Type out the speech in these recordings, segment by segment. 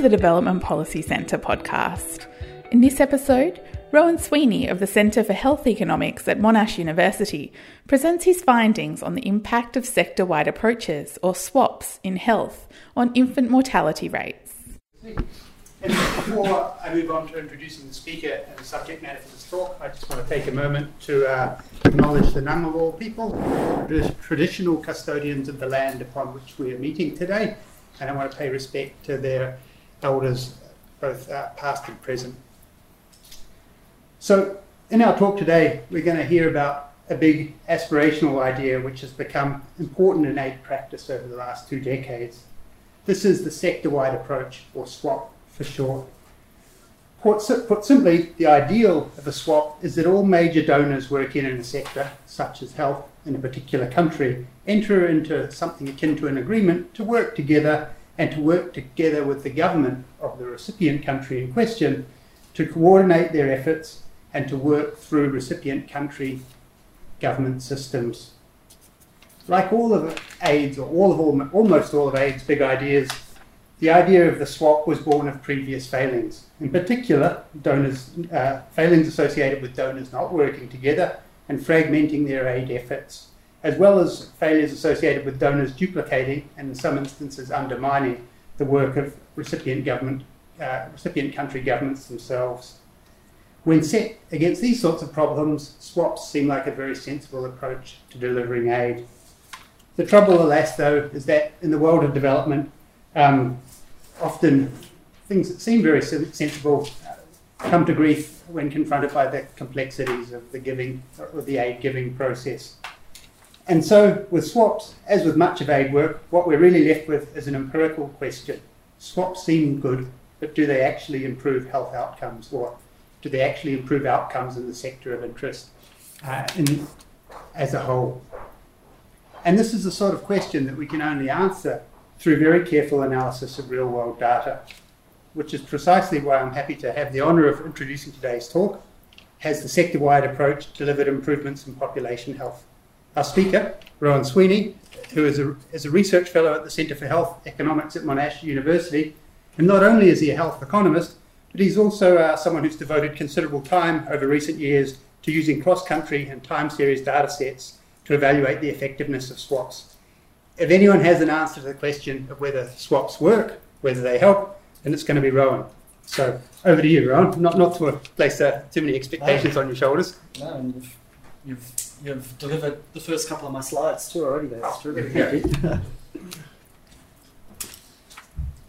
to the Development Policy Centre podcast. In this episode, Rohan Sweeney of the Centre for Health Economics at Monash University presents his findings on the impact of sector wide approaches, or SWAPs, in health on infant mortality rates. And before I move on to introducing the speaker and the subject matter for this talk, I just want to take a moment to uh, acknowledge the Ngunnawal people, the traditional custodians of the land upon which we are meeting today, and I want to pay respect to their elders, both past and present. So, in our talk today, we're going to hear about a big aspirational idea which has become important in aid practice over the last two decades. This is the sector wide approach, or SWAP for short. Put simply, the ideal of a swap is that all major donors working in a sector, such as health in a particular country, enter into something akin to an agreement to work together and to work together with the government of the recipient country in question to coordinate their efforts and to work through recipient country government systems. Like all of AIDS, or all of almost all of AIDS' big ideas, the idea of the swap was born of previous failings. In particular, donors, uh, failings associated with donors not working together and fragmenting their aid efforts, as well as failures associated with donors duplicating and in some instances undermining the work of recipient government, uh, recipient country governments themselves. When set against these sorts of problems, swaps seem like a very sensible approach to delivering aid. The trouble, alas, though, is that in the world of development, um, often things that seem very sensible come to grief when confronted by the complexities of the giving or the aid giving process. And so, with swaps, as with much of aid work, what we're really left with is an empirical question. Swaps seem good, but do they actually improve health outcomes, or do they actually improve outcomes in the sector of interest uh, in, as a whole? And this is the sort of question that we can only answer through very careful analysis of real world data, which is precisely why I'm happy to have the honour of introducing today's talk. Has the sector wide approach delivered improvements in population health? Our speaker, Rohan Sweeney, who is a, is a research fellow at the Centre for Health Economics at Monash University, and not only is he a health economist, but he's also uh, someone who's devoted considerable time over recent years to using cross country and time series data sets to evaluate the effectiveness of swaps if anyone has an answer to the question of whether swaps work, whether they help, then it's going to be Rohan. So over to you, Rohan. Not not to place uh, too many expectations no. on your shoulders. No, and you've, you've, you've delivered the first couple of my slides too already. Oh, there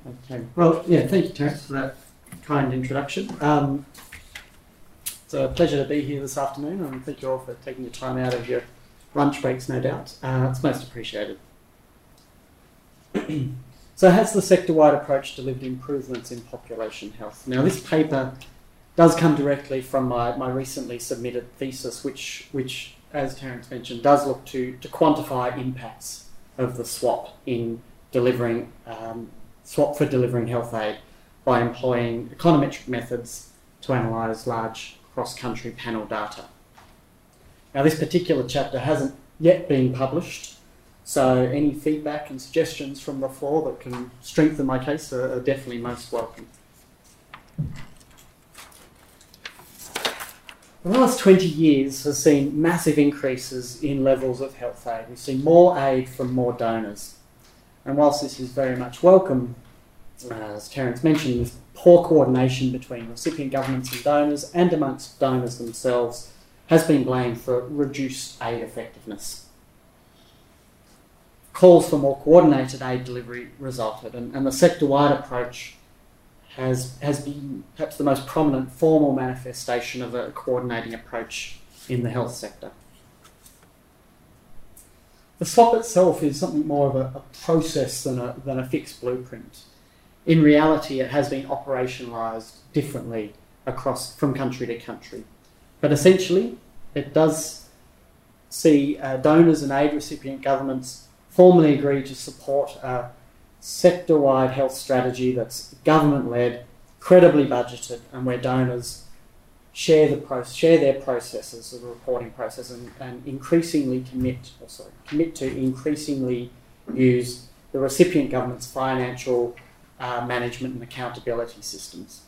okay. Well, yeah. Thank you, Terence, for that kind introduction. Um, it's a pleasure to be here this afternoon, and thank you all for taking your time out of your lunch breaks, no doubt. Uh, it's most appreciated. so has the sector-wide approach delivered improvements in population health? Now this paper does come directly from my, my recently submitted thesis, which, which, as Terence mentioned, does look to, to quantify impacts of the swap in delivering um, swap for delivering health aid by employing econometric methods to analyse large cross-country panel data. Now this particular chapter hasn't yet been published, so any feedback and suggestions from the floor that can strengthen my case are, are definitely most welcome. The last 20 years has seen massive increases in levels of health aid. We've seen more aid from more donors. And whilst this is very much welcome, uh, as Terence mentioned, poor coordination between recipient governments and donors and amongst donors themselves has been blamed for reduced aid effectiveness calls for more coordinated aid delivery resulted, and, and the sector wide approach has, has been perhaps the most prominent formal manifestation of a coordinating approach in the health sector. The swap itself is something more of a, a process than a, than a fixed blueprint. In reality, it has been operationalised differently across from country to country. But essentially, it does see uh, donors and aid recipient governments formally agree to support a sector wide health strategy that's government led, credibly budgeted, and where donors share, the pro- share their processes, the reporting process, and, and increasingly commit, or sorry, commit to increasingly use the recipient government's financial uh, management and accountability systems.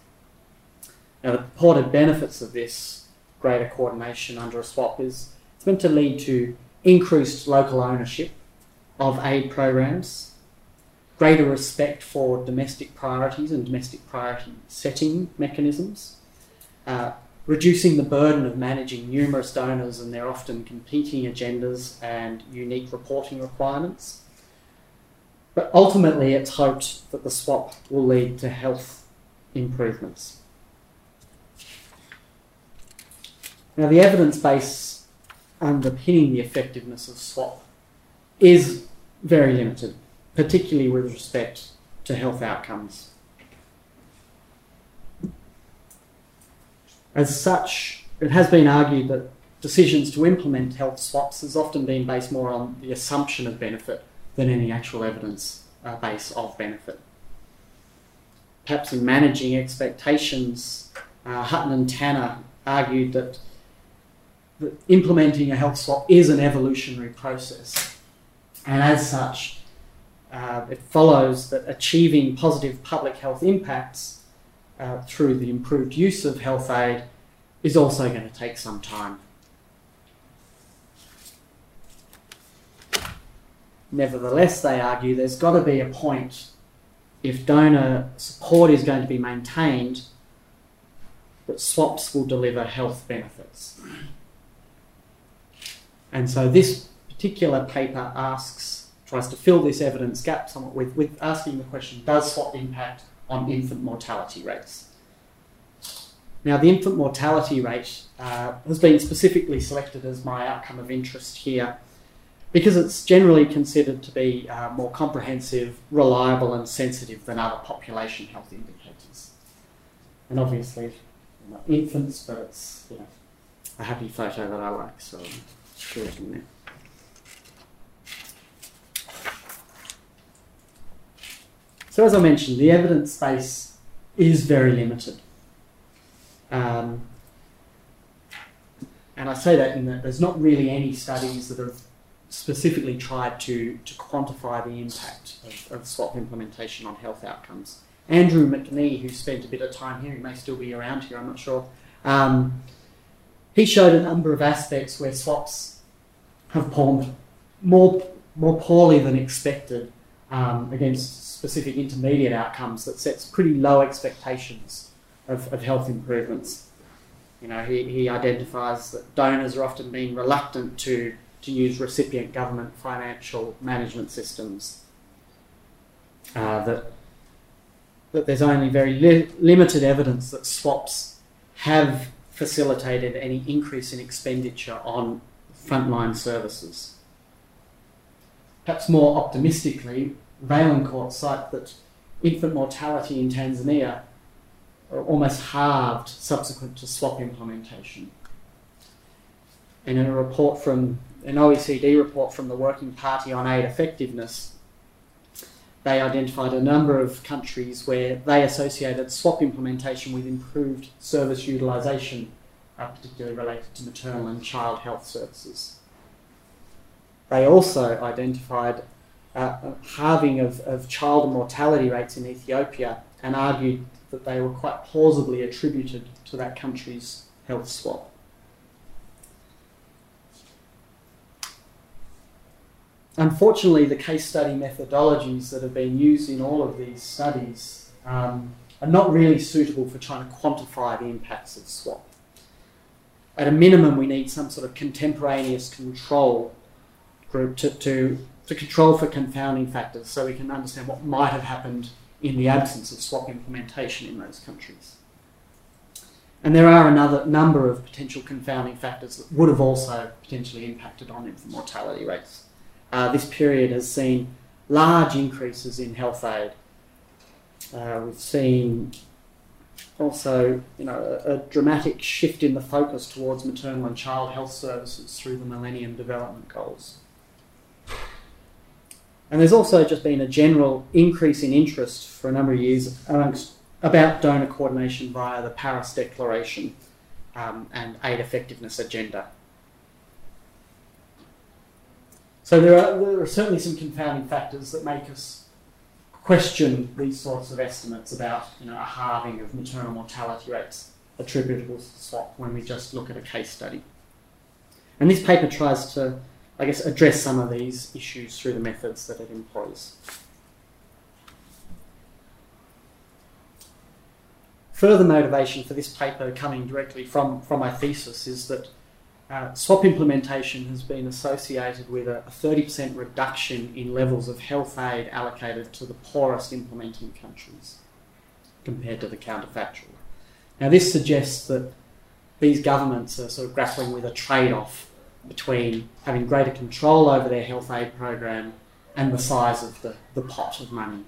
Now, the purported benefits of this greater coordination under a swap is it's meant to lead to increased local ownership of aid programs, greater respect for domestic priorities and domestic priority setting mechanisms, uh, reducing the burden of managing numerous donors and their often competing agendas and unique reporting requirements. But ultimately, it's hoped that the swap will lead to health improvements. Now, the evidence base underpinning the effectiveness of swap is very limited, particularly with respect to health outcomes. As such, it has been argued that decisions to implement health swaps has often been based more on the assumption of benefit than any actual evidence uh, base of benefit. Perhaps in managing expectations, uh, Hutton and Tanner argued that, that implementing a health swap is an evolutionary process, and as such, uh, it follows that achieving positive public health impacts uh, through the improved use of health aid is also going to take some time. Nevertheless, they argue there's got to be a point if donor support is going to be maintained that swaps will deliver health benefits. And so this particular paper asks, tries to fill this evidence gap somewhat with, with asking the question, does swap impact on infant mortality rates. Now, the infant mortality rate uh, has been specifically selected as my outcome of interest here because it's generally considered to be uh, more comprehensive, reliable, and sensitive than other population health indicators. And obviously, infants, but it's you know, a happy photo that I like, so I'm sure there. So, as I mentioned, the evidence base is very limited. Um, and I say that in that there's not really any studies that have specifically tried to, to quantify the impact of, of swap implementation on health outcomes. Andrew McNee, who spent a bit of time here, he may still be around here, I'm not sure, um, he showed a number of aspects where swaps have performed more, more poorly than expected um, against specific intermediate outcomes that sets pretty low expectations of, of health improvements. You know, he, he identifies that donors are often being reluctant to, to use recipient government financial management systems. Uh, that, that there's only very li- limited evidence that swaps have facilitated any increase in expenditure on frontline services. Perhaps more optimistically, Vaillancourt cite that infant mortality in Tanzania almost halved subsequent to swap implementation. And in a report from an OECD report from the Working Party on Aid Effectiveness, they identified a number of countries where they associated swap implementation with improved service utilisation, uh, particularly related to maternal and child health services. They also identified uh, halving of, of child mortality rates in Ethiopia and argued that they were quite plausibly attributed to that country's health swap. Unfortunately, the case study methodologies that have been used in all of these studies um, are not really suitable for trying to quantify the impacts of swap. At a minimum, we need some sort of contemporaneous control group to, to to control for confounding factors so we can understand what might have happened in the absence of swap implementation in those countries. And there are another number of potential confounding factors that would have also potentially impacted on infant mortality rates. Uh, this period has seen large increases in health aid. Uh, we've seen also, you know, a, a, dramatic shift in the focus towards maternal and child health services through the Millennium Development Goals. And there's also just been a general increase in interest for a number of years amongst, about donor coordination via the Paris Declaration um, and aid effectiveness agenda. So there are, there are certainly some confounding factors that make us question these sorts of estimates about you know, a halving of maternal mortality rates attributable to swap when we just look at a case study. And this paper tries to, I guess, address some of these issues through the methods that it employs. Further motivation for this paper coming directly from, from my thesis is that uh, swap implementation has been associated with a, a 30% reduction in levels of health aid allocated to the poorest implementing countries compared to the counterfactual. Now, this suggests that these governments are sort of grappling with a trade off between having greater control over their health aid program and the size of the, the pot of money.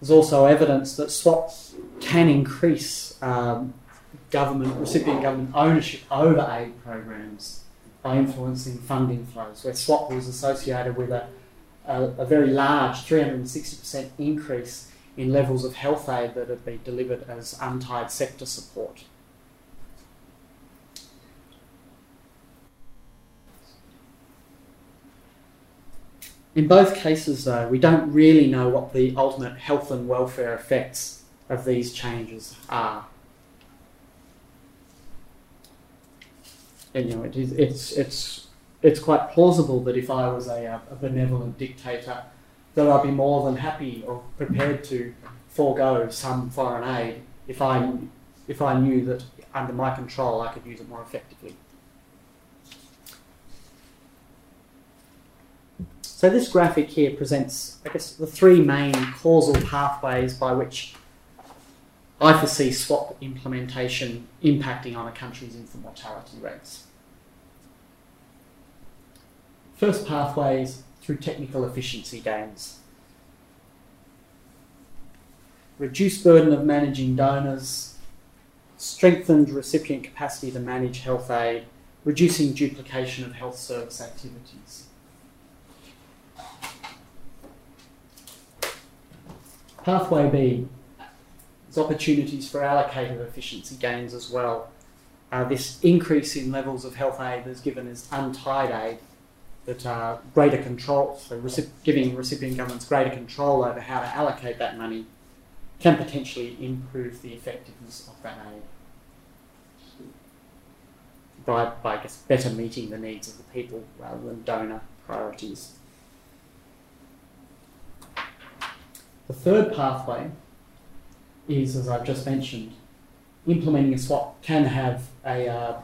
There's also evidence that swap can increase um, government, recipient government ownership over aid programs by influencing funding flows, where swap was associated with a, a, a very large 360% increase in levels of health aid that had been delivered as untied sector support. In both cases, though, we don't really know what the ultimate health and welfare effects of these changes are. And, you know, it is, it's, it's, it's quite plausible that if I was a, a benevolent dictator, that I'd be more than happy or prepared to forego some foreign aid if I, if I knew that under my control I could use it more effectively. So this graphic here presents, I guess, the three main causal pathways by which I foresee swap implementation impacting on a country's infant mortality rates. First pathway is through technical efficiency gains. Reduced burden of managing donors, strengthened recipient capacity to manage health aid, reducing duplication of health service activities. Pathway B is opportunities for allocative efficiency gains as well. Uh, this increase in levels of health aid is given as untied aid, that uh, greater control, so recip- giving recipient governments greater control over how to allocate that money can potentially improve the effectiveness of that aid by, by I guess, better meeting the needs of the people rather than donor priorities. The third pathway is, as I've just mentioned, implementing a swap can have a, uh,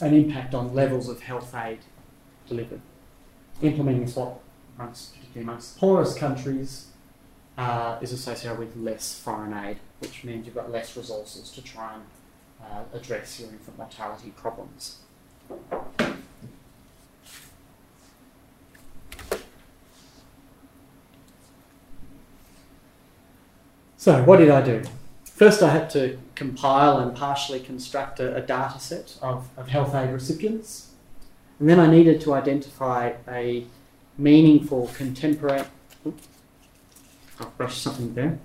an impact on levels of health aid delivered. Implementing swap, amongst, particularly amongst poorest countries, uh, is associated with less foreign aid, which means you've got less resources to try and uh, address your infant mortality problems. So, what did I do? First, I had to compile and partially construct a, a data set of, of health aid recipients. And then I needed to identify a meaningful contemporary. Oops, I've brush something there.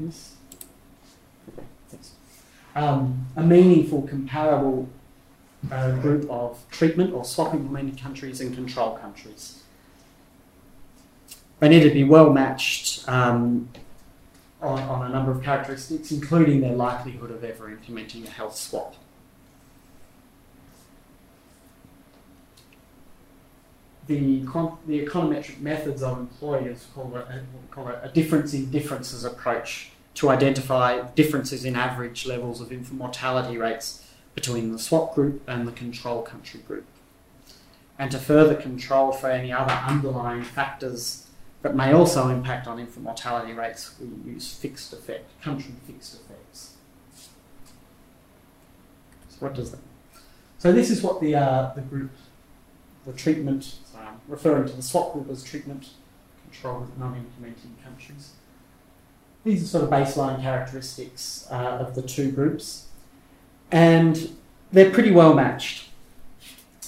Yes. Um, a meaningful, comparable uh, group of treatment or swap implemented countries and control countries. They need to be well matched um, on, on a number of characteristics, including their likelihood of ever implementing a health swap. The, the econometric methods I've employed is called a, call it a difference in differences approach to identify differences in average levels of infant mortality rates between the swap group and the control country group. And to further control for any other underlying factors that may also impact on infant mortality rates. We use fixed effect, country fixed effects. So what does that? So this is what the uh, the group, the treatment, referring to the swap group as treatment control with non-implementing countries. These are sort of baseline characteristics uh, of the two groups, and they're pretty well matched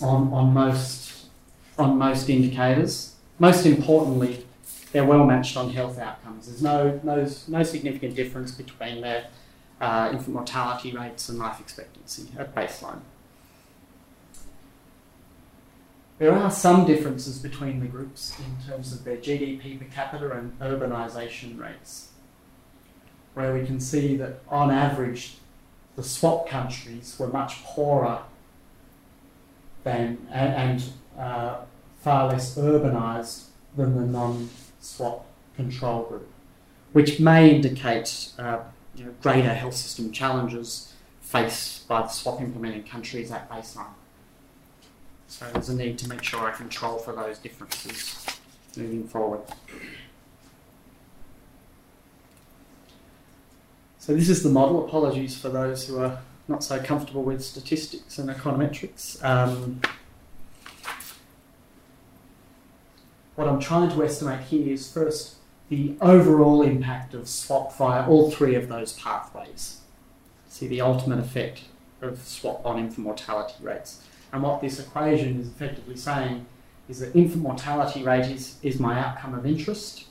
on, on most on most indicators. Most importantly, they're well matched on health outcomes. There's no, no, no significant difference between their uh, infant mortality rates and life expectancy at baseline. There are some differences between the groups in terms of their GDP per capita and urbanisation rates, where we can see that on average the swap countries were much poorer than and, uh, far less urbanised than the non-swap control group, which may indicate uh, you know, greater health system challenges faced by the swap implementing countries at baseline. So there's a need to make sure I control for those differences moving forward. So this is the model. Apologies for those who are not so comfortable with statistics and econometrics. Um, what I'm trying to estimate here is first the overall impact of swap via all three of those pathways. See the ultimate effect of swap on infant mortality rates. And what this equation is effectively saying is that infant mortality rate is, is my outcome of interest.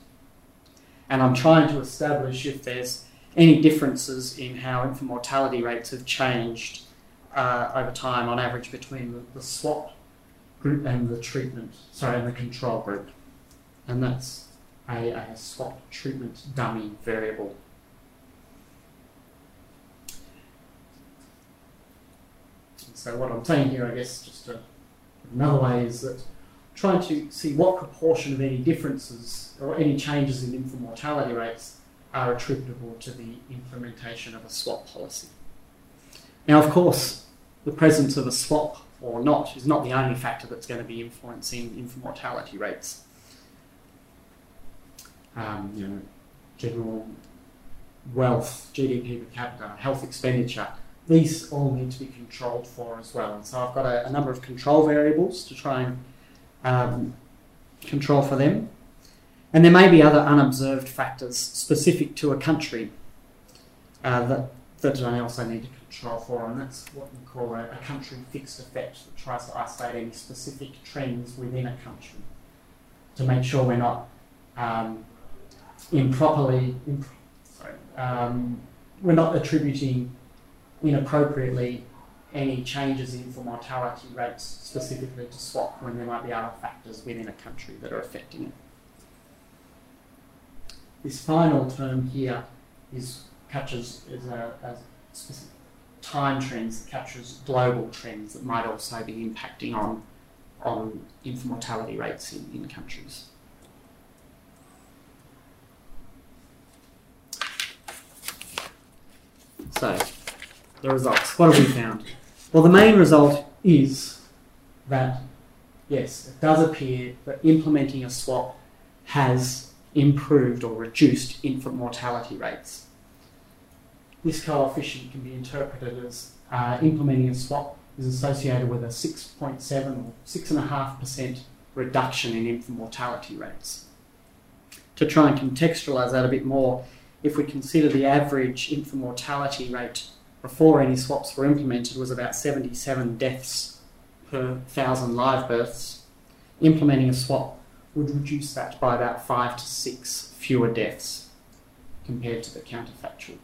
And I'm trying to establish if there's any differences in how infant mortality rates have changed uh, over time on average between the, the swap group and the treatment, sorry, and the control group. And that's a, a swap treatment dummy variable. So what I'm saying here, I guess, just a, another way is that trying to see what proportion of any differences or any changes in infant mortality rates are attributable to the implementation of a swap policy. Now, of course, the presence of a swap or not is not the only factor that's going to be influencing infant mortality rates um, you know, general wealth, GDP per capita, health expenditure, these all need to be controlled for as well. And so I've got a, a number of control variables to try and um, control for them. And there may be other unobserved factors specific to a country uh, that, that I also need to control for, and that's what we call a, a country fixed effect that tries to isolate any specific trends within a country to make sure we're not um, improperly, imp- sorry, um, we're not attributing inappropriately any changes in for mortality rates specifically to swap when there might be other factors within a country that are affecting it. This final term here is captures is a, a specific time trends that captures global trends that might also be impacting on on infant mortality rates in, in countries. So, the results. What have we found? Well, the main result is that, yes, it does appear that implementing a swap has improved or reduced infant mortality rates. This coefficient can be interpreted as uh, implementing a swap is associated with a 6.7 or 6.5% reduction in infant mortality rates. To try and contextualise that a bit more, if we consider the average infant mortality rate before any swaps were implemented was about 77 deaths per thousand live births, implementing a swap would reduce that by about five to six fewer deaths compared to the counterfactual.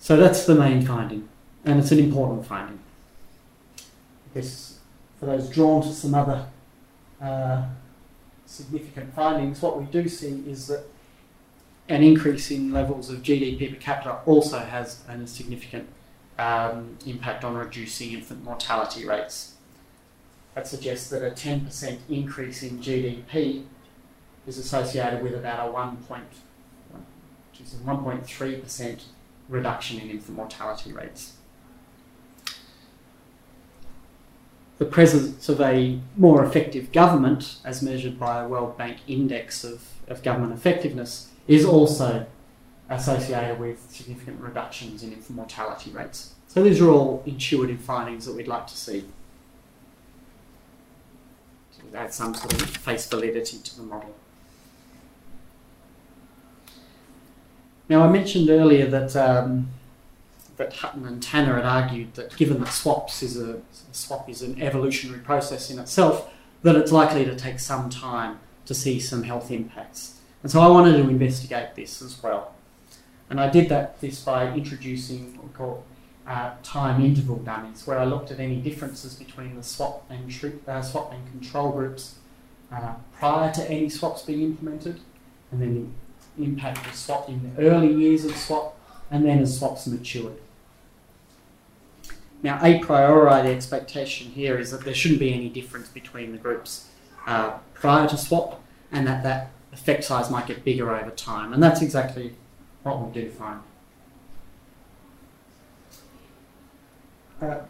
So that's the main finding, and it's an important finding. I guess for those drawn to some other uh, significant findings, what we do see is that an increase in levels of GDP per capita also has a significant um, impact on reducing infant mortality rates. That suggests that a 10% increase in GDP is associated with about a 1.3% reduction in infant mortality rates. the presence of a more effective government, as measured by a World Bank index of, of government effectiveness, is also associated with significant reductions in infant mortality rates. So these are all intuitive findings that we'd like to see. To add some sort of face validity to the model. Now I mentioned earlier that um, that Hutton and Tanner had argued that given that swaps is a, swap is an evolutionary process in itself, that it's likely to take some time to see some health impacts. And so I wanted to investigate this as well. And I did that this by introducing what we call uh, time interval dummies, where I looked at any differences between the swap and, uh, swap and control groups uh, prior to any swaps being implemented, and then the impact of swap in the early years of swap, and then as swaps matured. Now, a priori, the expectation here is that there shouldn't be any difference between the groups uh, prior to swap, and that that effect size might get bigger over time, and that's exactly what we do find. Uh,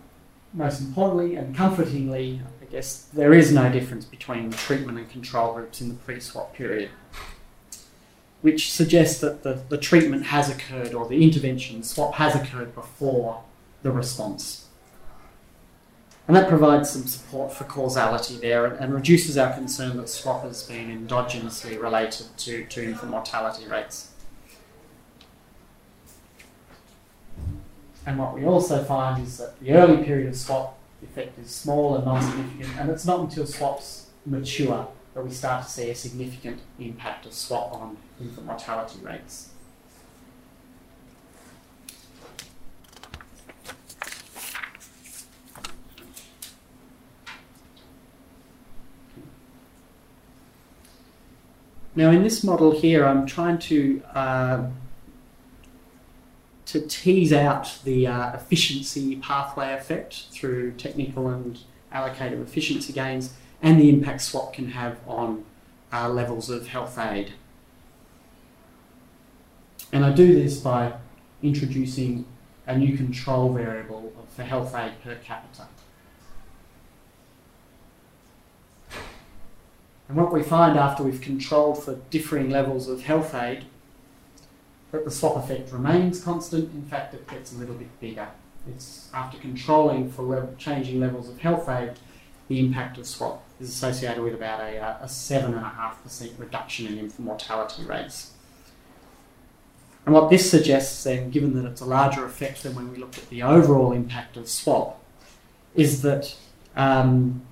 most importantly and comfortingly, I guess there is no difference between treatment and control groups in the pre swap period, which suggests that the, the treatment has occurred or the intervention swap has occurred before the response. And that provides some support for causality there and, and reduces our concern that swap has been endogenously related to, to infant mortality rates. And what we also find is that the early period of swap effect is small and non-significant, and it's not until swaps mature that we start to see a significant impact of swap on infant mortality rates. Now, in this model here, I'm trying to uh, to tease out the uh, efficiency pathway effect through technical and allocative efficiency gains and the impact swap can have on uh, levels of health aid. And I do this by introducing a new control variable for health aid per capita. And what we find after we've controlled for differing levels of health aid that the swap effect remains constant. In fact, it gets a little bit bigger. It's after controlling for changing levels of health aid, the impact of swap is associated with about a, a 7.5% reduction in infant mortality rates. And what this suggests then, given that it's a larger effect than when we looked at the overall impact of swap, is that um,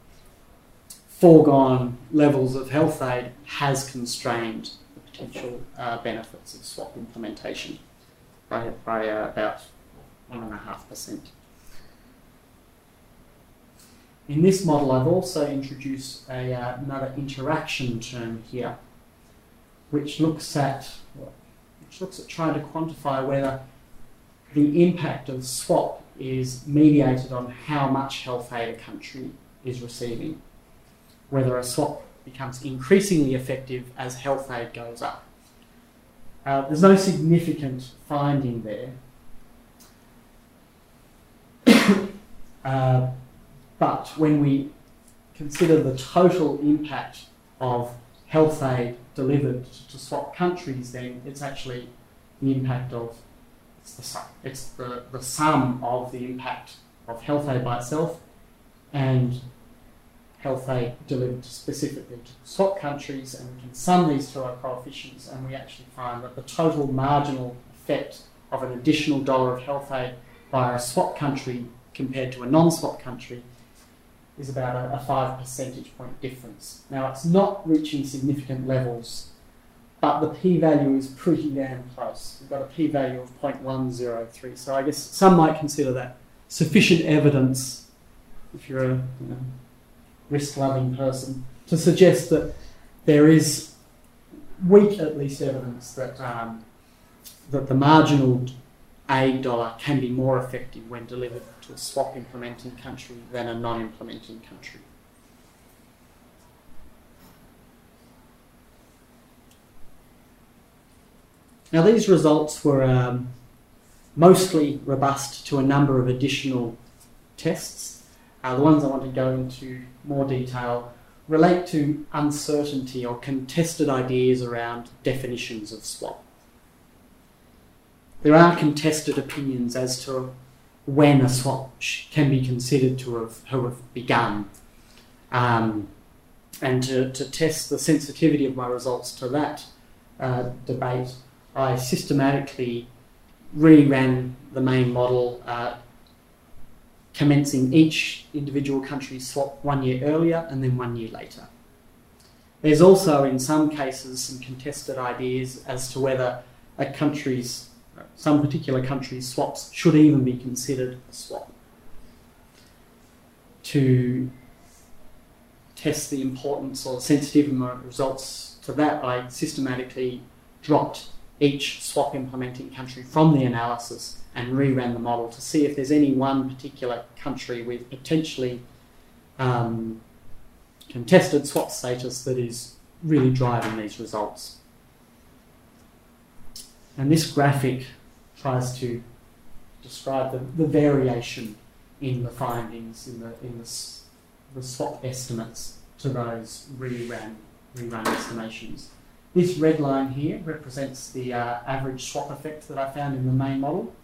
foregone levels of health aid has constrained the potential uh, benefits of swap implementation by, by uh, about 1.5%. In this model, I've also introduced a, uh, another interaction term here, which looks at which looks at trying to quantify whether the impact of swap is mediated on how much health aid a country is receiving. Whether a swap becomes increasingly effective as health aid goes up. Uh, there's no significant finding there. uh, but when we consider the total impact of health aid delivered to swap countries, then it's actually the impact of it's the sum, it's the, the sum of the impact of health aid by itself and health aid delivered specifically to swap countries, and we can sum these to our coefficients, and we actually find that the total marginal effect of an additional dollar of health aid by a swap country compared to a non-swap country is about a, a, five percentage point difference. Now it's not reaching significant levels, but the p-value is pretty damn close. We've got a p-value of 0.103, so I guess some might consider that sufficient evidence if you're a you know, risk loving person to suggest that there is weak, at least, evidence that, um, that the marginal aid dollar can be more effective when delivered to a swap implementing country than a non implementing country. Now, these results were um, mostly robust to a number of additional tests uh, the ones I want to go into more detail relate to uncertainty or contested ideas around definitions of swap. There are contested opinions as to when a swap can be considered to have, have begun. Um, and to, to test the sensitivity of my results to that uh, debate, I systematically reran the main model uh, commencing each individual country's swap one year earlier and then one year later. There's also, in some cases, some contested ideas as to whether a country's some particular country's swaps should even be considered a swap. To test the importance or sensitivity of results to that, I systematically dropped each swap implementing country from the analysis and reran the model to see if there's any one particular country with potentially um, contested swap status that is really driving these results. And this graphic tries to describe the, the variation in the findings, in the, in the, the swap estimates to those rerun, rerun estimations. This red line here represents the uh, average swap effect that I found in the main model.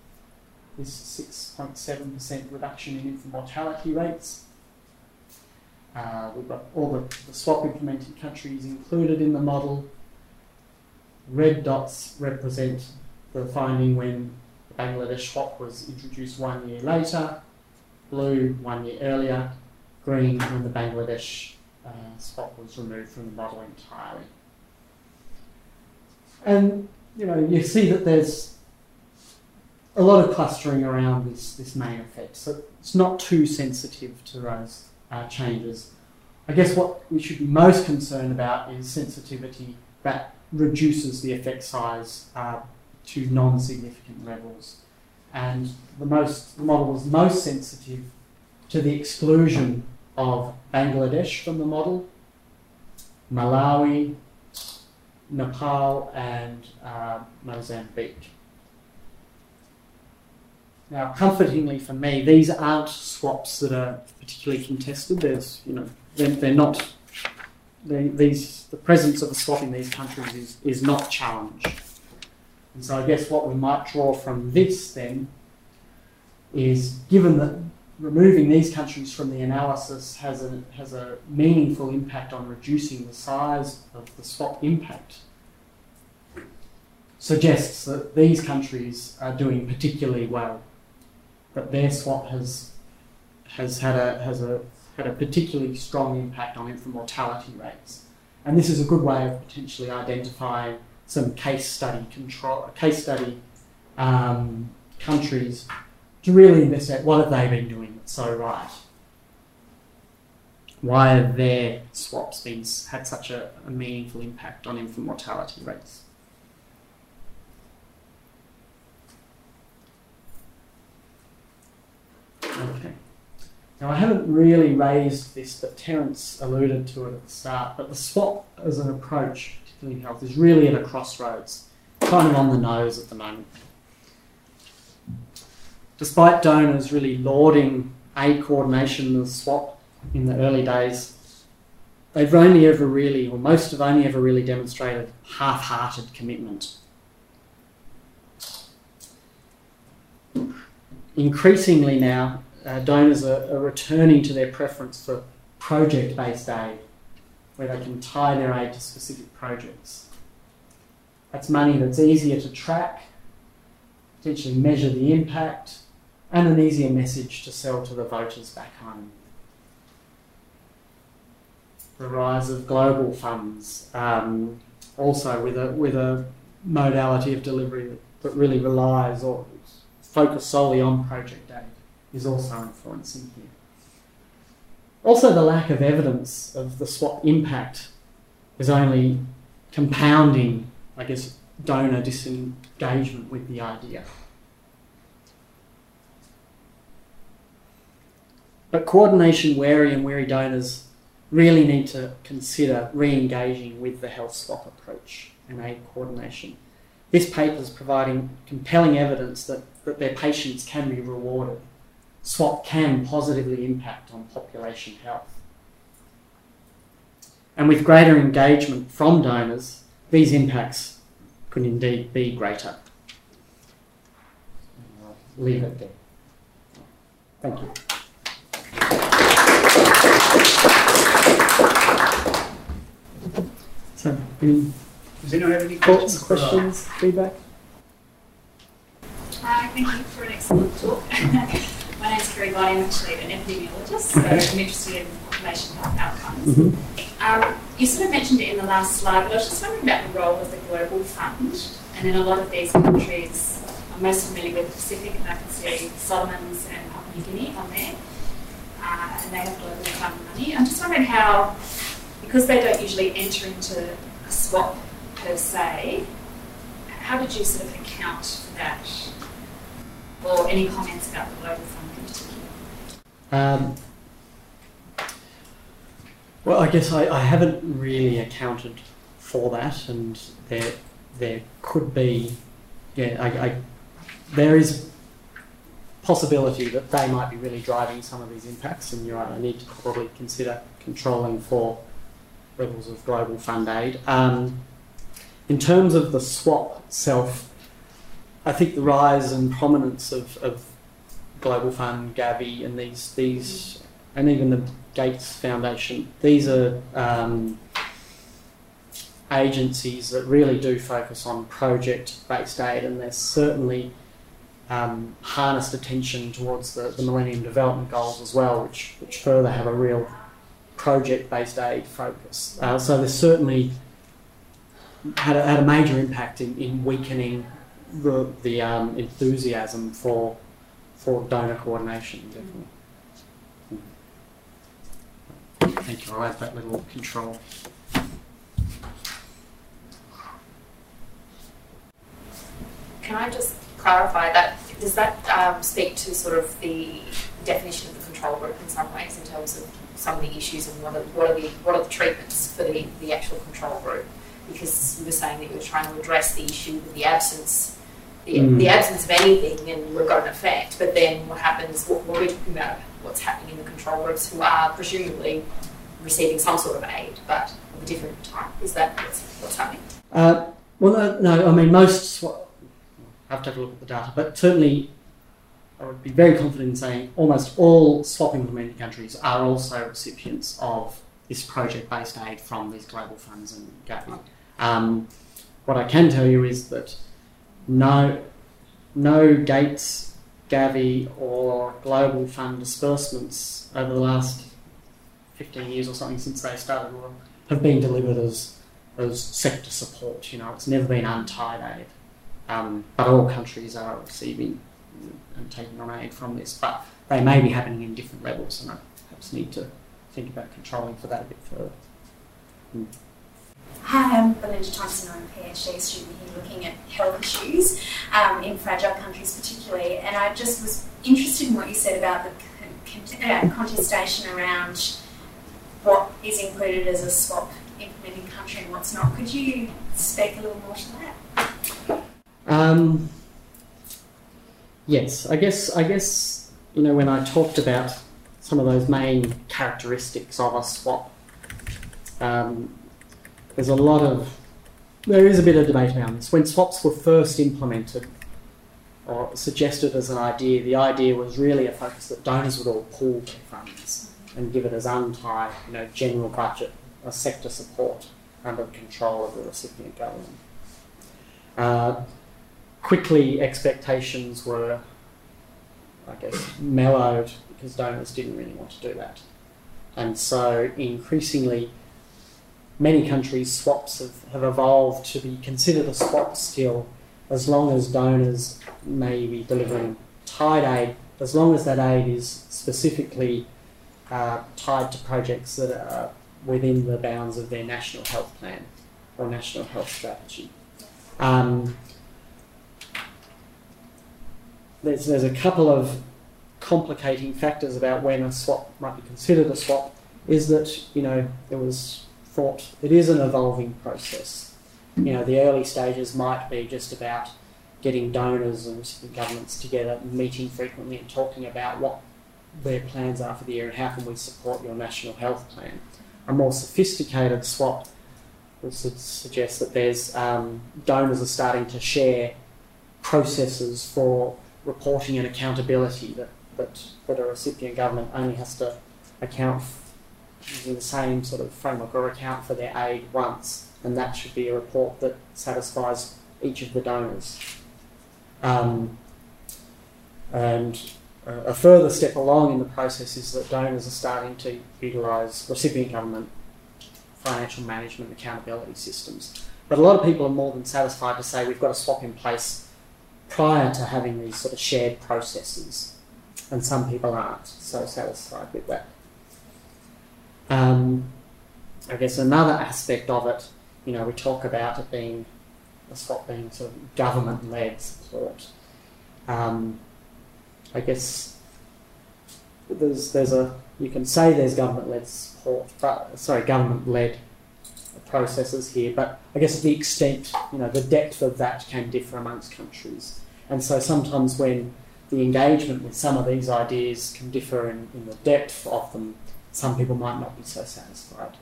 This 6.7% reduction in infant mortality rates. Uh, we've got all the, the swap implemented countries included in the model. Red dots represent the finding when Bangladesh swap was introduced one year later, blue one year earlier, green when the Bangladesh uh, swap was removed from the model entirely. And you know, you see that there's a lot of clustering around this, this main effect. So it's not too sensitive to those uh, changes. I guess what we should be most concerned about is sensitivity that reduces the effect size uh, to non-significant levels. And the most the model was most sensitive to the exclusion of Bangladesh from the model, Malawi, Nepal, and uh, Mozambique. Now, comfortingly for me, these aren't swaps that are particularly contested. There's, you know, they're, they're not. They, these the presence of a swap in these countries is, is not challenged. And so I guess what we might draw from this then is given that removing these countries from the analysis has a, has a meaningful impact on reducing the size of the swap impact, suggests that these countries are doing particularly well, that their swap has, has, had, a, has a, had a particularly strong impact on infant mortality rates. And this is a good way of potentially identifying some case study control, case study um, countries to really investigate what have they been doing that's so right. Why have their swaps been had such a, a meaningful impact on infant mortality rates? Okay. Now, I haven't really raised this, but Terence alluded to it at the start. But the swap as an approach, particularly in health, is really at a crossroads, kind of on the nose at the moment despite donors really lauding aid coordination and swap in the early days, they've only ever really, or most have only ever really demonstrated half hearted commitment. Increasingly now, uh, donors are, are returning to their preference for project based aid, where they can tie their aid to specific projects. That's money that's easier to track, potentially measure the impact, and an easier message to sell to the voters back home. The rise of global funds, um, also with a, with a modality of delivery that, that really relies or focuses solely on project aid, is also influencing here. Also, the lack of evidence of the swap impact is only compounding, I guess, donor disengagement with the idea. But coordination wary and wary donors really need to consider re engaging with the health swap approach and aid coordination. This paper is providing compelling evidence that, that their patience can be rewarded. SWAP can positively impact on population health. And with greater engagement from donors, these impacts could indeed be greater. I'll leave it there. Thank you. So, any Does anyone have any thoughts, questions? questions, feedback? Hi, thank you for an excellent talk. My name is I'm actually an epidemiologist, so I'm interested in population health outcomes. Mm-hmm. Um, you sort of mentioned it in the last slide, but I was just wondering about the role of the Global Fund. And in a lot of these countries, I'm most familiar with the Pacific, and I can see Solomons and Papua New Guinea on there, uh, and they have global fund money. I'm just wondering how, because they don't usually enter into a swap per se, how did you sort of account for that? Or any comments about the global fund? Um, well, I guess I, I haven't really accounted for that, and there there could be, yeah, I, I, there is possibility that they might be really driving some of these impacts, and you're right, I need to probably consider controlling for levels of global fund aid. Um, in terms of the swap itself, I think the rise and prominence of, of Global Fund, Gavi, and these these, and even the Gates Foundation, these are um, agencies that really do focus on project-based aid, and they're certainly um, harnessed attention towards the, the Millennium Development Goals as well, which which further have a real project-based aid focus. Uh, so there's certainly had a, had a major impact in, in weakening the, the um, enthusiasm for for donor coordination, definitely. Thank you. I'll add that little control. Can I just clarify that? Does that um, speak to sort of the definition of the control group in some ways, in terms of some of the issues and what are, what are the what are the treatments for the, the actual control group? Because you were saying that you were trying to address the issue with the absence, the, Mm. the absence of anything, and we've got an effect. But then what happens? What, what we're talking about what's happening in the control groups who are presumably receiving some sort of aid, but of a different type. Is that what's, what's happening? Uh, well, uh, no, I mean, most, swa- I have to have a look at the data, but certainly I would be very confident in saying almost all swap implementing countries are also recipients of this project based aid from these global funds and government. Um, what I can tell you is that no, no Gates, Gavi, or global fund disbursements over the last 15 years or something since they started have been delivered as as sector support. You know, it's never been untied aid, um, but all countries are receiving and taking on aid from this. But they may be happening in different levels, and I perhaps need to think about controlling for that a bit further. Hi, I'm Belinda Thompson. I'm a PhD student here looking at health issues um, in fragile countries, particularly. And I just was interested in what you said about the uh, contestation around what is included as a swap implementing country and what's not. Could you speak a little more to that? Um, yes, I guess I guess you know when I talked about some of those main characteristics of a swap, um, there's a lot of there is a bit of debate around this. When swaps were first implemented or suggested as an idea, the idea was really a focus that donors would all pool their funds and give it as untied, you know, general budget or sector support under the control of the recipient government. Uh, quickly expectations were, I guess, mellowed because donors didn't really want to do that. And so increasingly, many countries' swaps have, have evolved to be considered a swap still as long as donors may be delivering tied aid, as long as that aid is specifically uh, tied to projects that are within the bounds of their national health plan or national health strategy. Um, there's, there's a couple of complicating factors about when a swap might be considered a swap is that you know there was thought. It is an evolving process. You know the early stages might be just about getting donors and governments together meeting frequently and talking about what their plans are for the year and how can we support your national health plan. A more sophisticated swap would suggest that there's um, donors are starting to share processes for reporting and accountability that, that, that a recipient government only has to account f- using the same sort of framework or account for their aid once, and that should be a report that satisfies each of the donors. Um, and a further step along in the process is that donors are starting to utilise recipient government financial management accountability systems. But a lot of people are more than satisfied to say we've got a swap in place prior to having these sort of shared processes, and some people aren't so satisfied with that. Um, I guess another aspect of it, you know, we talk about it being a swap being sort of government-led support. Um, I guess there's there's a you can say there's government-led support, but sorry, government-led processes here, but I guess the extent, you know, the depth of that can differ amongst countries. And so sometimes when the engagement with some of these ideas can differ in, in the depth of them, some people might not be so satisfied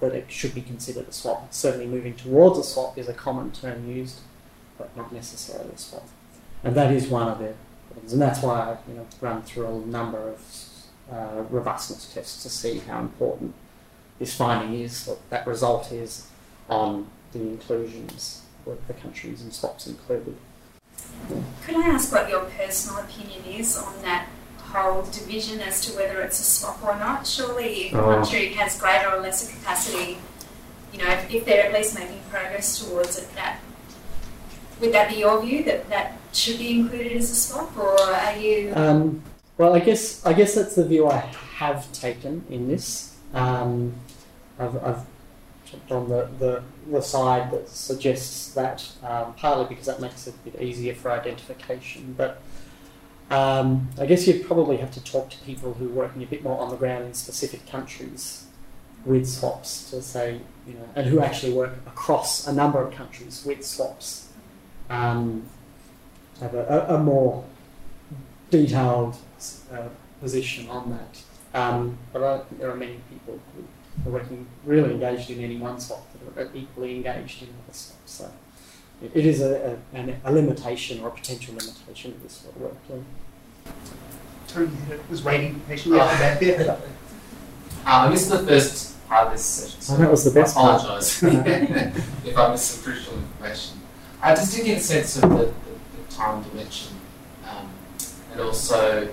that it should be considered a swap. Certainly moving towards a swap is a common term used, but not necessarily a swap. And that is one of the problems. And that's why I you know, run through a number of uh, robustness tests to see how important this finding is, what that result is on the inclusions, with the countries and swaps included. Could I ask what your personal opinion is on that whole division as to whether it's a swap or not? Surely, if a Oh. country has greater or lesser capacity, you know, if, if they're at least making progress towards it, that would that be your view that that should be included as a swap, or are you? Um, well, I guess I guess that's the view I have taken in this. Um, I've, I've jumped on the, the, the side that suggests that, um, partly because that makes it a bit easier for identification, but um, I guess you'd probably have to talk to people who are working a bit more on the ground in specific countries with swaps to say, you know, and who actually work across a number of countries with swaps. Um, have a, a, more detailed uh, position on that. Um, but I think there are many people who are working really engaged in any one swap that are equally engaged in other swaps. So it, it is a, a, an, a limitation or a potential limitation of this sort of work. Tony was waiting patiently at the back there. Um, I missed the first part of this session. Oh, that was the best I apologise if I missed some crucial information. I just did get a sense of the, the, the time dimension, um, and also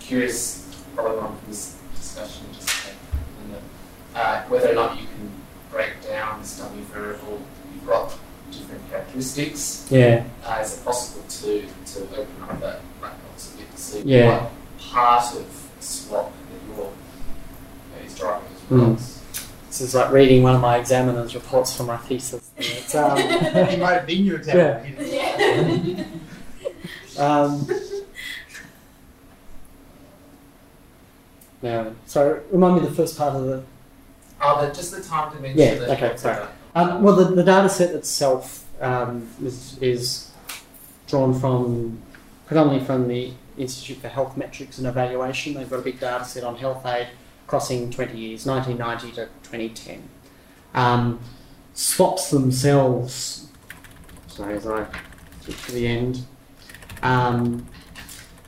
curious, following on from this discussion just uh, whether or not you can break down this W variable. You've got different characteristics. Yeah, Uh, is it possible to, to open up that black box a bit to see Yeah. what part of a swap that you're uh, is driving as results? this is like reading one of my examiner's reports for my thesis. It's, um, He might have been your examiner. Yeah. Um, no. So remind me the first part of the. Oh, the, just the time dimension. Yeah, okay, sorry. about. Um, well, the, the data set itself um, is, is drawn from predominantly from the Institute for Health Metrics and Evaluation. They've got a big data set on health aid crossing 20 years, 1990 to 2010. Um, swaps themselves, sorry, as I get to the end, um,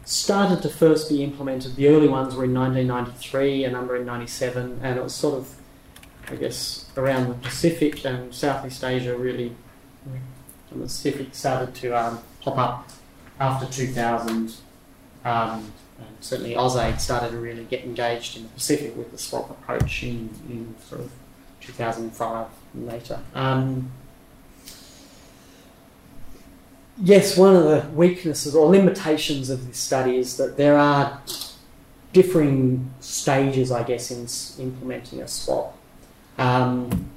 started to first be implemented. The early ones were in 1993, a number in 97, and it was sort of I guess, around the Pacific and Southeast Asia really, and the Pacific started to um, pop up after 2000. Um, and certainly AusAid started to really get engaged in the Pacific with the swap approach in, in sort of 2005 and later. Um, yes, one of the weaknesses or limitations of this study is that there are differing stages, I guess, in implementing a swap. Um,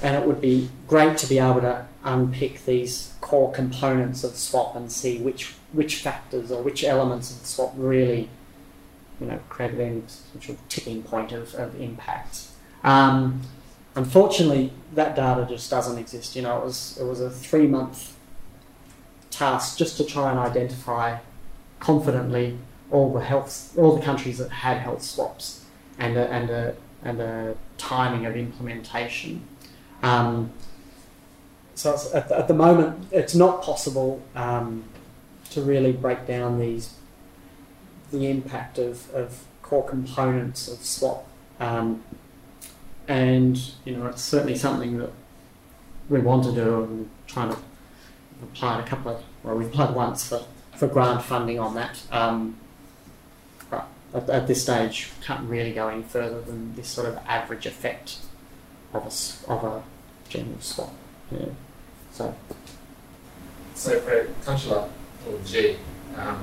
and it would be great to be able to unpick these core components of swap and see which which factors or which elements of the swap really, you know, create any potential tipping point of, of impact. Um, unfortunately, that data just doesn't exist. You know, it was it was a three month task just to try and identify confidently all the health all the countries that had health swaps and a, and a and the timing of implementation. Um, so at, the, at the moment, it's not possible um, to really break down these the impact of, of core components of swap. Um, and you know, it's certainly something that we want to do, and trying to apply a couple of well, we've applied once for, for grant funding on that. Um, at, at this stage, can't really go any further than this sort of average effect of a, s- of a general swap. Yeah. So, so for a or G, um,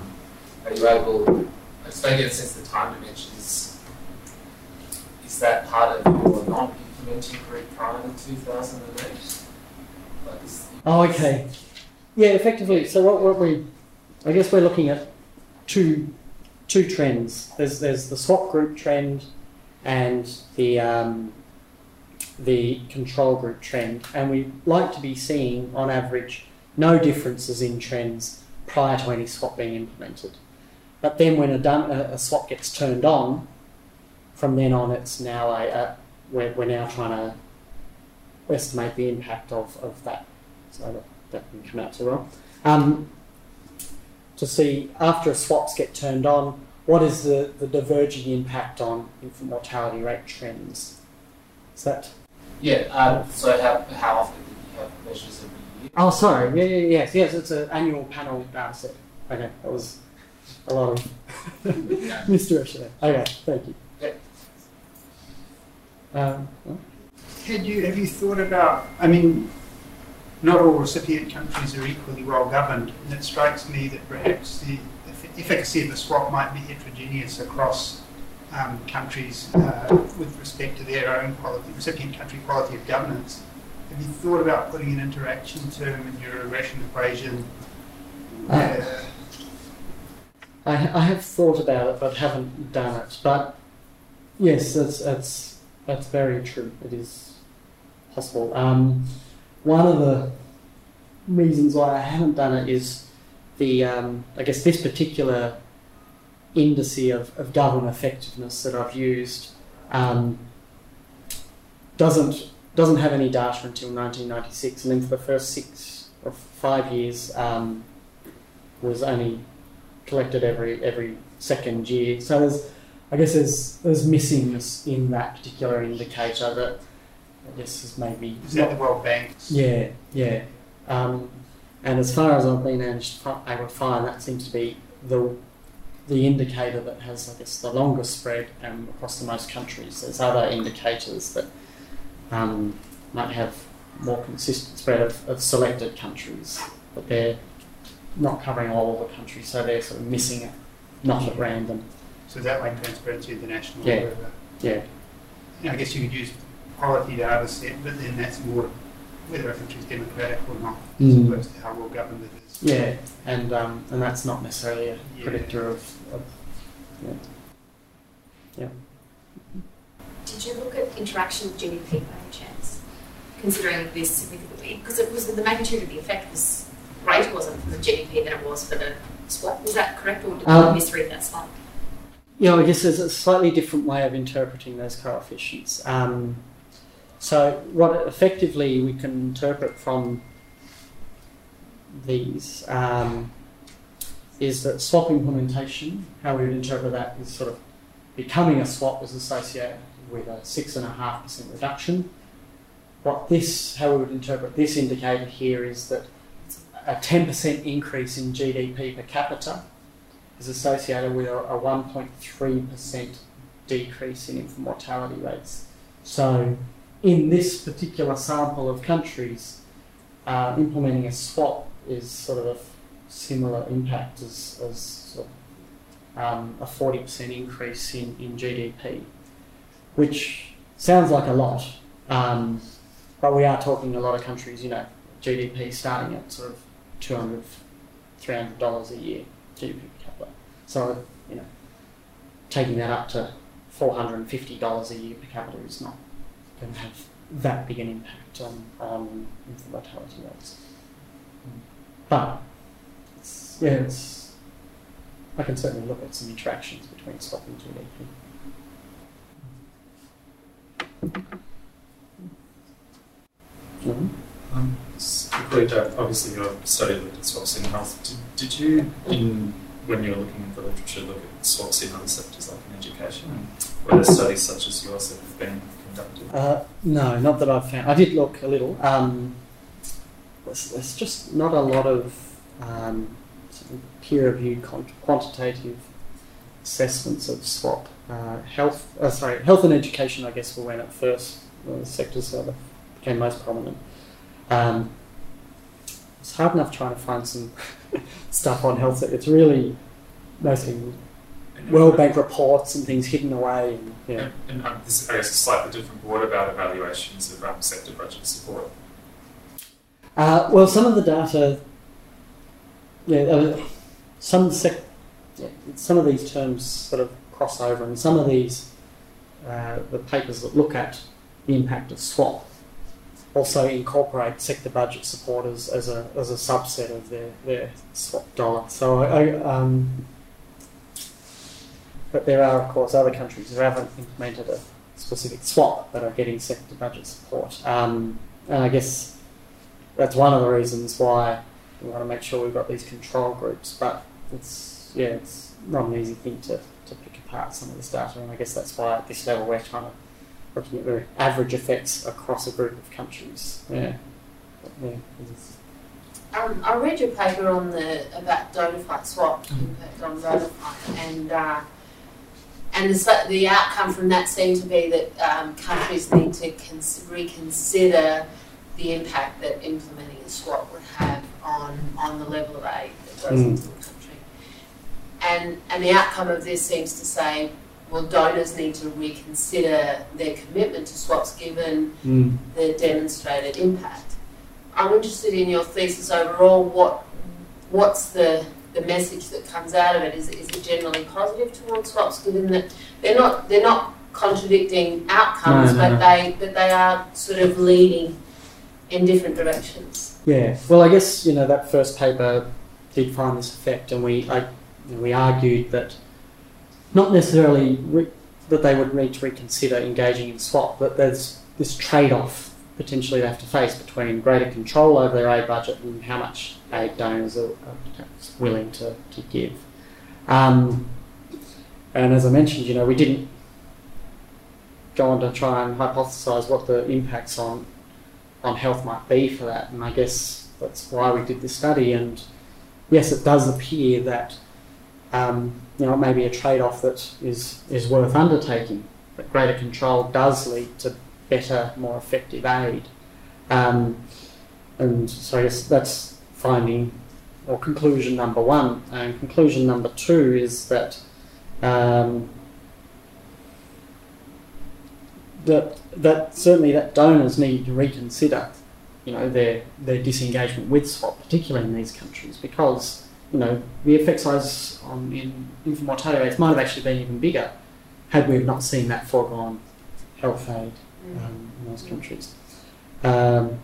are you able, I just don't get a sense of the time dimension. Is, is that part of your non-implementing group prior to 2008? Like Oh, okay. Yeah, effectively. So what, what we, I guess we're looking at two two trends. There's there's the swap group trend and the um, the control group trend, and we like to be seeing on average no differences in trends prior to any swap being implemented. But then when a, done, a, swap gets turned on, from then on it's now a, a we're, we're now trying to estimate the impact of, of that. So that, that can come out too well. Um, to see after swaps get turned on, what is the, the diverging impact on infant mortality rate trends? Is that? yeah, um, so how, how often do you have measures every year? Oh, sorry. Yeah, yeah, yes, yes. It's an annual panel data set. Okay, that was a lot of misdirection. there. Okay, thank you. Yeah. Um, well, Had you, have you thought about, I mean, not all recipient countries are equally well governed, and it strikes me that perhaps the eff- efficacy of the swap might be heterogeneous across um, countries uh, with respect to their own quality, recipient country quality of governance. Have you thought about putting an interaction term in your regression equation? Uh, I, I have thought about it, but haven't done it. But yes, that's that's that's very true. It is possible. Um, one of the reasons why I haven't done it is the um, I guess this particular indice of, of government effectiveness that I've used um, doesn't doesn't have any data until 1996, and then for the first six or five years um, was only collected every every second year. So there's, I guess there's there's missingness in that particular indicator that I guess is maybe is that the World Bank's? yeah yeah. Um, and as far as I've been able to fi- able to find, that seems to be the the indicator that has I guess the longest spread um, across the most countries. There's other indicators that um, might have more consistent spread of, of selected countries, but they're not covering all of the countries, so they're sort of missing it, not at random. So is that like Transparency International? Yeah. whatever? Yeah, I guess you could use quality data set, but then that's more whether a country's democratic or not, as Mm. opposed to how well governed it is. yeah, and um, and that's not necessarily a Yeah. predictor of, of Did you look at interaction with GDP by any chance? Considering this significantly, because it was the magnitude of the effect was greater, wasn't it, for the GDP than it was for the swap? Was that correct, or did I Um, misread that slide? Yeah, I guess there's a slightly different way of interpreting those coefficients. Um, so, what effectively we can interpret from these um, is that swap implementation, how we would interpret that is sort of becoming a swap is associated with a six and a half percent reduction. What this, how we would interpret this indicator here is that a 10% increase in GDP per capita is associated with a, a 1.3% decrease in infant mortality rates. So, in this particular sample of countries, uh, implementing a swap is sort of a similar impact as, as sort of, um, a 40% increase in, in GDP, which sounds like a lot, um, but we are talking a lot of countries, you know, GDP starting at sort of 200 $300 a year, GDP per capita. So, you know, taking that up to $450 a year per capita is not going to have that big an impact on, on infant mortality rates. But, it's, yeah, it's, I can certainly look at some interactions between stock and GDP. Mhm. Um, s- quickly, Jack, obviously your study looked at swaps in health. Did, did you, in when you were looking at the literature, look at swaps in other sectors like in education? And were there studies such as yours that have been Uh, no, not that I've found. I did look a little. Um, there's, there's just not a lot of um, sort of peer-reviewed quant- quantitative assessments of swap. Uh, health, uh, sorry, health and education. I guess were when it first uh, sectors that became most prominent. Um, it's hard enough trying to find some stuff on health. It's really mostly World Bank reports and things hidden away. And, yeah. And, and um, this is, I guess, a slightly different. What about evaluations of um, sector budget support? Uh, well, some of the data, yeah, uh, some sec- yeah, some of these terms sort of cross over, and some of these, uh, the papers that look at the impact of swap also incorporate sector budget support as, as, a, as a subset of their, their swap dollar. So I, I um, but there are, of course, other countries who haven't implemented a specific swap that are getting sector budget support. Um, and I guess that's one of the reasons why we want to make sure we've got these control groups. But it's yeah, it's not an easy thing to, to pick apart some of this data, and I guess that's why at this level we're trying to looking at the average effects across a group of countries. Yeah. yeah um, I read your paper on the about donor flight swap impact on donor flight, and uh, and the, the outcome from that seemed to be that um, countries need to cons- reconsider the impact that implementing a swap would have on on the level of aid that goes mm. into the country, and and the outcome of this seems to say well, donors need to reconsider their commitment to swaps given mm. the demonstrated impact. I'm interested in your thesis overall. What what's the the message that comes out of it? Is, is it generally positive towards swaps, given that they're not they're not contradicting outcomes, no, no, but no. they but they are sort of leading in different directions. Yeah. Well, I guess you know that first paper did find this effect, and we I, you know, we argued that not necessarily re- that they would need to reconsider engaging in swap, but there's this trade-off potentially they have to face between greater control over their aid budget and how much aid donors are, willing to, to give. Um, and as I mentioned, you know, we didn't go on to try and hypothesize what the impacts on on health might be for that, and I guess that's why we did this study. And yes, it does appear that um, you know, it may be a trade-off that is, is worth undertaking. But greater control does lead to better, more effective aid. Um, and so I guess that's finding or conclusion number one. And conclusion number two is that um, that that certainly that donors need to reconsider, you know, their their disengagement with swap, particularly in these countries, because you know, the effect size on in infant mortality rates might have actually been even bigger had we not seen that foregone health aid. Um, in those countries. Um,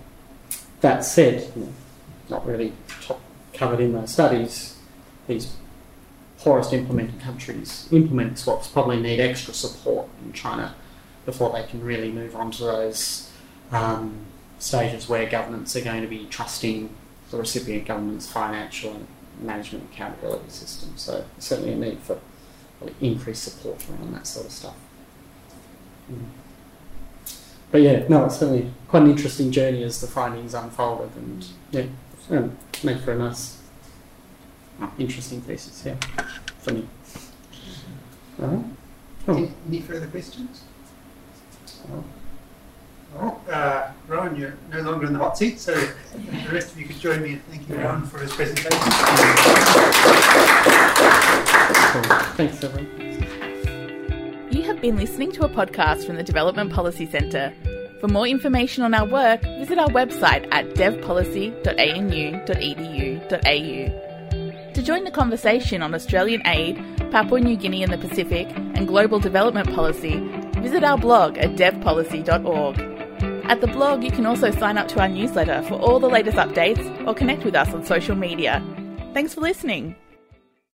that said, not really covered in those studies, these poorest implementing countries implementing swaps probably need extra support in China before they can really move on to those um, stages where governments are going to be trusting the recipient government's financial and management accountability system. So certainly a need for increased support around that sort of stuff. Mm. But yeah, no, it's certainly quite an interesting journey as the findings unfolded, and yeah, um, made for a nice, oh, interesting thesis. Yeah, for me. All right. Cool. Any further questions? Oh. Well, uh, Rohan, you're no longer in the hot seat, so the rest of you could join me in thanking Rohan for his presentation. Thanks, everyone. Been listening to a podcast from the Development Policy Centre. For more information on our work, visit our website at devpolicy.anu.edu.au. To join the conversation on Australian aid, Papua New Guinea and the Pacific, and global development policy, visit our blog at devpolicy.org. At the blog, you can also sign up to our newsletter for all the latest updates or connect with us on social media. Thanks for listening.